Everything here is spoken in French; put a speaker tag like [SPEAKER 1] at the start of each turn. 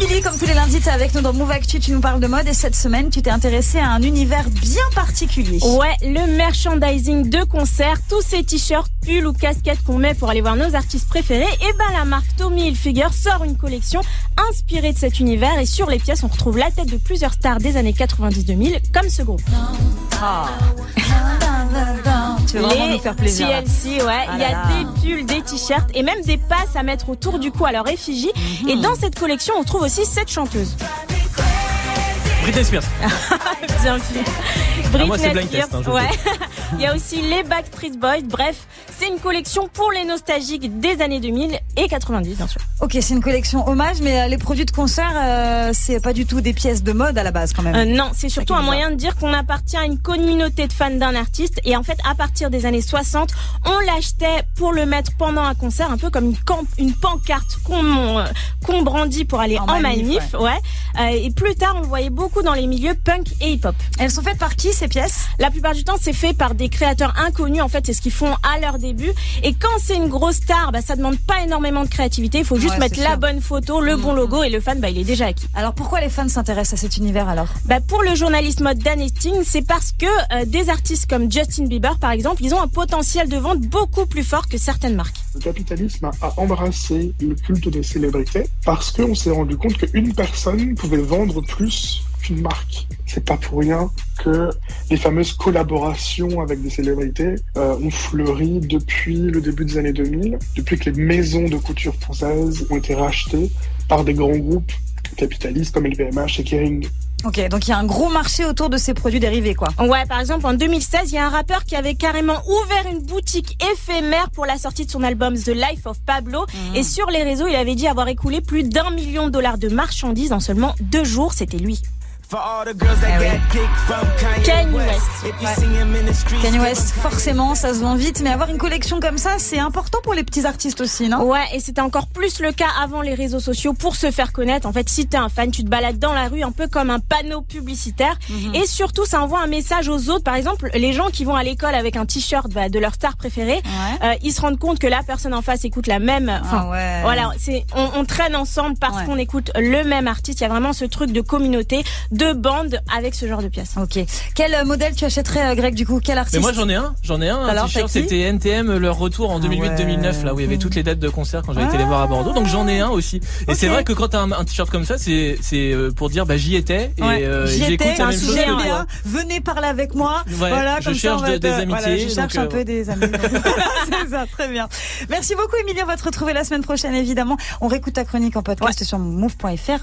[SPEAKER 1] Émilie, comme tous les lundis, tu es avec nous dans Move Actu, tu nous parles de mode et cette semaine, tu t'es intéressée à un univers bien particulier.
[SPEAKER 2] Ouais, le merchandising de concert, tous ces t-shirts, pulls ou casquettes qu'on met pour aller voir nos artistes préférés, et ben la marque Tommy Hilfiger sort une collection inspirée de cet univers et sur les pièces on retrouve la tête de plusieurs stars des années 90-2000 comme ce groupe.
[SPEAKER 1] Ah. Tu veux vraiment nous faire plaisir.
[SPEAKER 2] TLC, ouais.
[SPEAKER 1] Ah
[SPEAKER 2] Il y a
[SPEAKER 1] là.
[SPEAKER 2] des pulls, des t-shirts et même des passes à mettre autour du cou à leur effigie. Et
[SPEAKER 1] Mhm.
[SPEAKER 2] dans cette collection, on trouve aussi cette chanteuse.
[SPEAKER 3] Britney Spears.
[SPEAKER 2] Bien vu.
[SPEAKER 3] Ah, moi, c'est
[SPEAKER 2] Britney
[SPEAKER 3] blind test,
[SPEAKER 2] Spears,
[SPEAKER 3] hein, le
[SPEAKER 2] ouais. Il y a aussi les Backstreet Boys. Bref, c'est une collection pour les nostalgiques des années 2000 et 90, bien sûr.
[SPEAKER 1] Ok, c'est une collection hommage, mais euh, les produits de concert, euh, c'est pas du tout des pièces de mode à la base quand même.
[SPEAKER 2] Euh, non, c'est surtout un moyen de dire qu'on appartient à une communauté de fans d'un artiste. Et en fait, à partir des années 60, on l'achetait pour le mettre pendant un concert, un peu comme une, camp- une pancarte qu'on euh, qu'on brandit pour aller
[SPEAKER 1] En
[SPEAKER 2] en,
[SPEAKER 1] manif,
[SPEAKER 2] manif. ouais. Et plus tard, on le voyait beaucoup dans les milieux punk et hip-hop.
[SPEAKER 1] Elles sont faites par qui ces pièces?
[SPEAKER 2] La plupart du temps, c'est fait par des créateurs inconnus. En fait, c'est ce qu'ils font à leur début. Et quand c'est une grosse star, bah, ça demande pas énormément de créativité. Il faut juste
[SPEAKER 1] Ouais,
[SPEAKER 2] mettre la
[SPEAKER 1] sûr.
[SPEAKER 2] bonne photo, le bon logo et le fan, bah, il est déjà acquis.
[SPEAKER 1] Alors pourquoi les fans s'intéressent à cet univers alors?
[SPEAKER 2] Bah, pour le journaliste mode Dan Hastings, c'est parce que euh, des artistes comme Justin Bieber, par exemple, ils ont un potentiel de vente beaucoup plus fort que certaines marques.
[SPEAKER 4] Le capitalisme a- a embrassé le culte des célébrités parce qu'on s'est rendu compte qu'une personne pouvait vendre plus marque. C'est pas pour rien que les fameuses collaborations avec des célébrités euh, ont fleuri depuis le début des années 2000, depuis que les maisons de couture françaises ont été rachetées par des grands groupes capitalistes comme LVMH et Kering.
[SPEAKER 1] Ok, donc il y a un gros marché autour de ces produits dérivés quoi.
[SPEAKER 2] Ouais, par exemple, en 2016, il y a un rappeur qui avait carrément ouvert une boutique éphémère pour la sortie de son album The Life of Pablo. Et sur les réseaux, il avait dit avoir écoulé plus d'un million de dollars de marchandises en seulement deux jours. C'était lui. Kanye West.
[SPEAKER 1] Kanye West, forcément, ça se vend vite, mais avoir une collection comme ça, c'est important pour les petits artistes aussi, non?
[SPEAKER 2] Ouais, et c'était encore plus le cas avant les réseaux sociaux pour se faire connaître. En fait, si t'es un fan, tu te balades dans la rue un peu comme un panneau publicitaire.
[SPEAKER 1] Mhm.
[SPEAKER 2] Et surtout, ça envoie un message aux autres. Par exemple, les gens qui vont à l'école avec un t-shirt bah, de leur star préférée,
[SPEAKER 1] Ouais.
[SPEAKER 2] euh, ils se rendent compte que la personne en face écoute la même. Enfin,
[SPEAKER 1] Ah ouais.
[SPEAKER 2] voilà, c'est on, on traîne ensemble parce
[SPEAKER 1] Ouais.
[SPEAKER 2] qu'on écoute le même artiste. Il y a vraiment ce truc de communauté, de bande avec ce genre de pièces.
[SPEAKER 1] Ok. Quel euh, modèle tu achèterais, euh, Greg, du coup? Quel artiste
[SPEAKER 3] Mais moi j'en ai un, j'en ai un.
[SPEAKER 1] Alors,
[SPEAKER 3] un c'était NTM leur retour en
[SPEAKER 1] Ah
[SPEAKER 3] 2008-2009 là où il y avait toutes les dates de concert quand j'avais été les voir à Bordeaux. Donc j'en ai un aussi. Et c'est vrai que quand t'as un, un t-shirt comme ça, c'est euh, pour dire bah j'y étais et
[SPEAKER 1] Ouais.
[SPEAKER 3] euh,
[SPEAKER 1] J'y
[SPEAKER 3] j'écoute
[SPEAKER 1] étais,
[SPEAKER 3] la même chose
[SPEAKER 1] bien. Venez parler avec moi.
[SPEAKER 3] Ouais,
[SPEAKER 1] voilà,
[SPEAKER 3] je
[SPEAKER 1] comme ça,
[SPEAKER 3] cherche
[SPEAKER 1] on va
[SPEAKER 3] de-
[SPEAKER 1] être,
[SPEAKER 3] des
[SPEAKER 1] euh,
[SPEAKER 3] amitiés,
[SPEAKER 1] Voilà, je cherche
[SPEAKER 3] euh,
[SPEAKER 1] un peu des amis. c'est ça, très bien. Merci beaucoup, Émilie. On va te retrouver la semaine prochaine, évidemment. On réécoute ta chronique en podcast sur move.fr